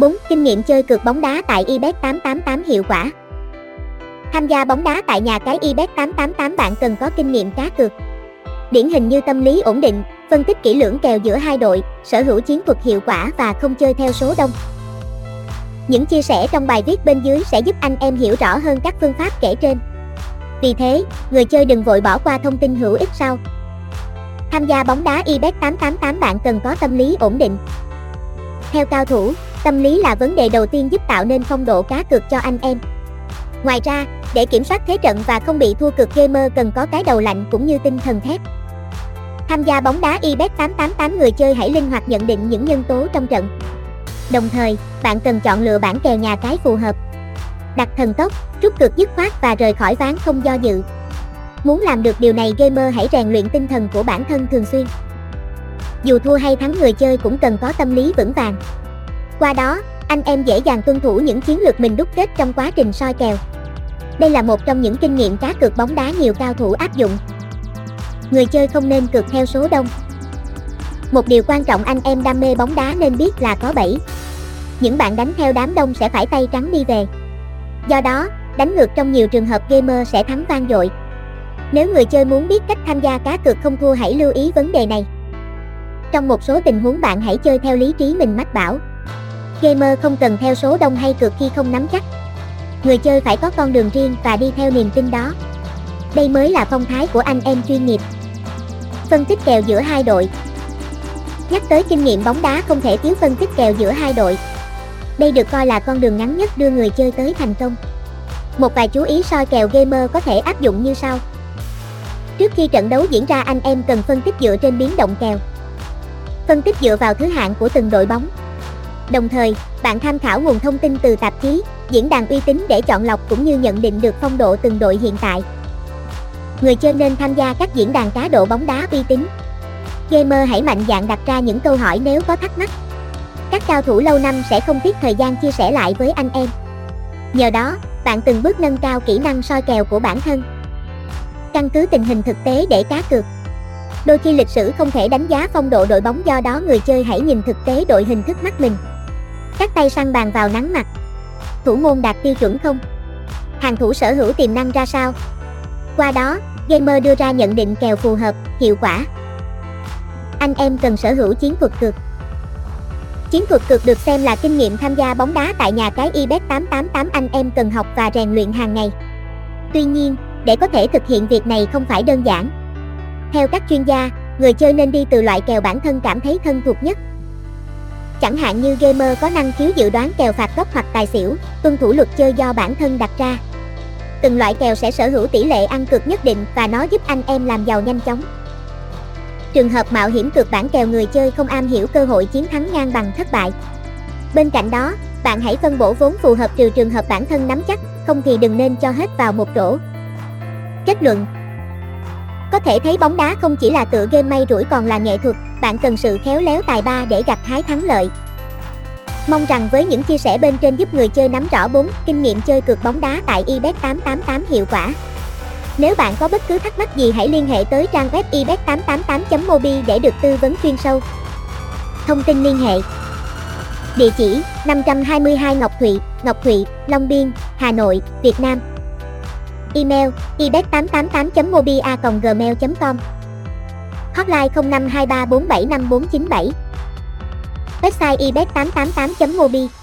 4. Kinh nghiệm chơi cược bóng đá tại IBET 888 hiệu quả. Tham gia bóng đá tại nhà cái IBET 888 bạn cần có kinh nghiệm cá cược. Điển hình như tâm lý ổn định, phân tích kỹ lưỡng kèo giữa hai đội, sở hữu chiến thuật hiệu quả và không chơi theo số đông. Những chia sẻ trong bài viết bên dưới sẽ giúp anh em hiểu rõ hơn các phương pháp kể trên. Vì thế, người chơi đừng vội bỏ qua thông tin hữu ích sau. Tham gia bóng đá IBET 888 bạn cần có tâm lý ổn định. Theo cao thủ, tâm lý là vấn đề đầu tiên giúp tạo nên phong độ cá cược cho anh em. Ngoài ra, để kiểm soát thế trận và không bị thua cực gamer cần có cái đầu lạnh cũng như tinh thần thép. Tham gia bóng đá IBET 888 người chơi hãy linh hoạt nhận định những nhân tố trong trận. Đồng thời, bạn cần chọn lựa bản kèo nhà cái phù hợp. Đặt thần tốc, rút cược dứt khoát và rời khỏi ván không do dự. Muốn làm được điều này gamer hãy rèn luyện tinh thần của bản thân thường xuyên. Dù thua hay thắng người chơi cũng cần có tâm lý vững vàng. Qua đó, anh em dễ dàng tuân thủ những chiến lược mình đúc kết trong quá trình soi kèo. Đây là một trong những kinh nghiệm cá cược bóng đá nhiều cao thủ áp dụng. Người chơi không nên cược theo số đông. Một điều quan trọng anh em đam mê bóng đá nên biết là có bẫy. Những bạn đánh theo đám đông sẽ phải tay trắng đi về. Do đó, đánh ngược trong nhiều trường hợp gamer sẽ thắng vang dội. Nếu người chơi muốn biết cách tham gia cá cược không thua hãy lưu ý vấn đề này. Trong một số tình huống bạn hãy chơi theo lý trí mình mách bảo. Gamer không cần theo số đông hay cược khi không nắm chắc. Người chơi phải có con đường riêng và đi theo niềm tin đó. Đây mới là phong thái của anh em chuyên nghiệp. Phân tích kèo giữa hai đội Nhắc tới kinh nghiệm bóng đá không thể thiếu phân tích kèo giữa hai đội. Đây được coi là con đường ngắn nhất đưa người chơi tới thành công. Một vài chú ý soi kèo gamer có thể áp dụng như sau. Trước khi trận đấu diễn ra, anh em cần phân tích dựa trên biến động kèo. Phân tích dựa vào thứ hạng của từng đội bóng. Đồng thời, bạn tham khảo nguồn thông tin từ tạp chí, diễn đàn uy tín để chọn lọc cũng như nhận định được phong độ từng đội hiện tại. Người chơi nên tham gia các diễn đàn cá độ bóng đá uy tín. Gamer hãy mạnh dạn đặt ra những câu hỏi nếu có thắc mắc. Các cao thủ lâu năm sẽ không tiếc thời gian chia sẻ lại với anh em. Nhờ đó, bạn từng bước nâng cao kỹ năng soi kèo của bản thân. Căn cứ tình hình thực tế để cá cược. Đôi khi lịch sử không thể đánh giá phong độ đội bóng do đó người chơi hãy nhìn thực tế đội hình thức mắt mình. Các tay săn bàn vào nắng mặt. Thủ môn đạt tiêu chuẩn không? Hàng thủ sở hữu tiềm năng ra sao? Qua đó, gamer đưa ra nhận định kèo phù hợp, hiệu quả. Anh em cần sở hữu chiến thuật cược. Chiến thuật cược được xem là kinh nghiệm tham gia bóng đá tại nhà cái IBET 888 anh em cần học và rèn luyện hàng ngày. Tuy nhiên, để có thể thực hiện việc này không phải đơn giản. Theo các chuyên gia, người chơi nên đi từ loại kèo bản thân cảm thấy thân thuộc nhất. Chẳng hạn như gamer có năng khiếu dự đoán kèo phạt góc hoặc tài xỉu, tuân thủ luật chơi do bản thân đặt ra. Từng loại kèo sẽ sở hữu tỷ lệ ăn cược nhất định và nó giúp anh em làm giàu nhanh chóng. Trường hợp mạo hiểm cược bản kèo người chơi không am hiểu cơ hội chiến thắng ngang bằng thất bại. Bên cạnh đó, bạn hãy phân bổ vốn phù hợp trừ trường hợp bản thân nắm chắc, không thì đừng nên cho hết vào một rổ. Kết luận Có thể thấy bóng đá không chỉ là tựa game may rủi còn là nghệ thuật, bạn cần sự khéo léo tài ba để gặt hái thắng lợi. Mong rằng với những chia sẻ bên trên giúp người chơi nắm rõ 4 kinh nghiệm chơi cược bóng đá tại ibet 888 hiệu quả. Nếu bạn có bất cứ thắc mắc gì hãy liên hệ tới trang web ibet888.mobi để được tư vấn chuyên sâu. Thông tin liên hệ Địa chỉ 522 Ngọc Thụy, Ngọc Thụy, Long Biên, Hà Nội, Việt Nam Email ibet888.mobia.gmail.com Hotline 0523475497 Website ibet888.mobi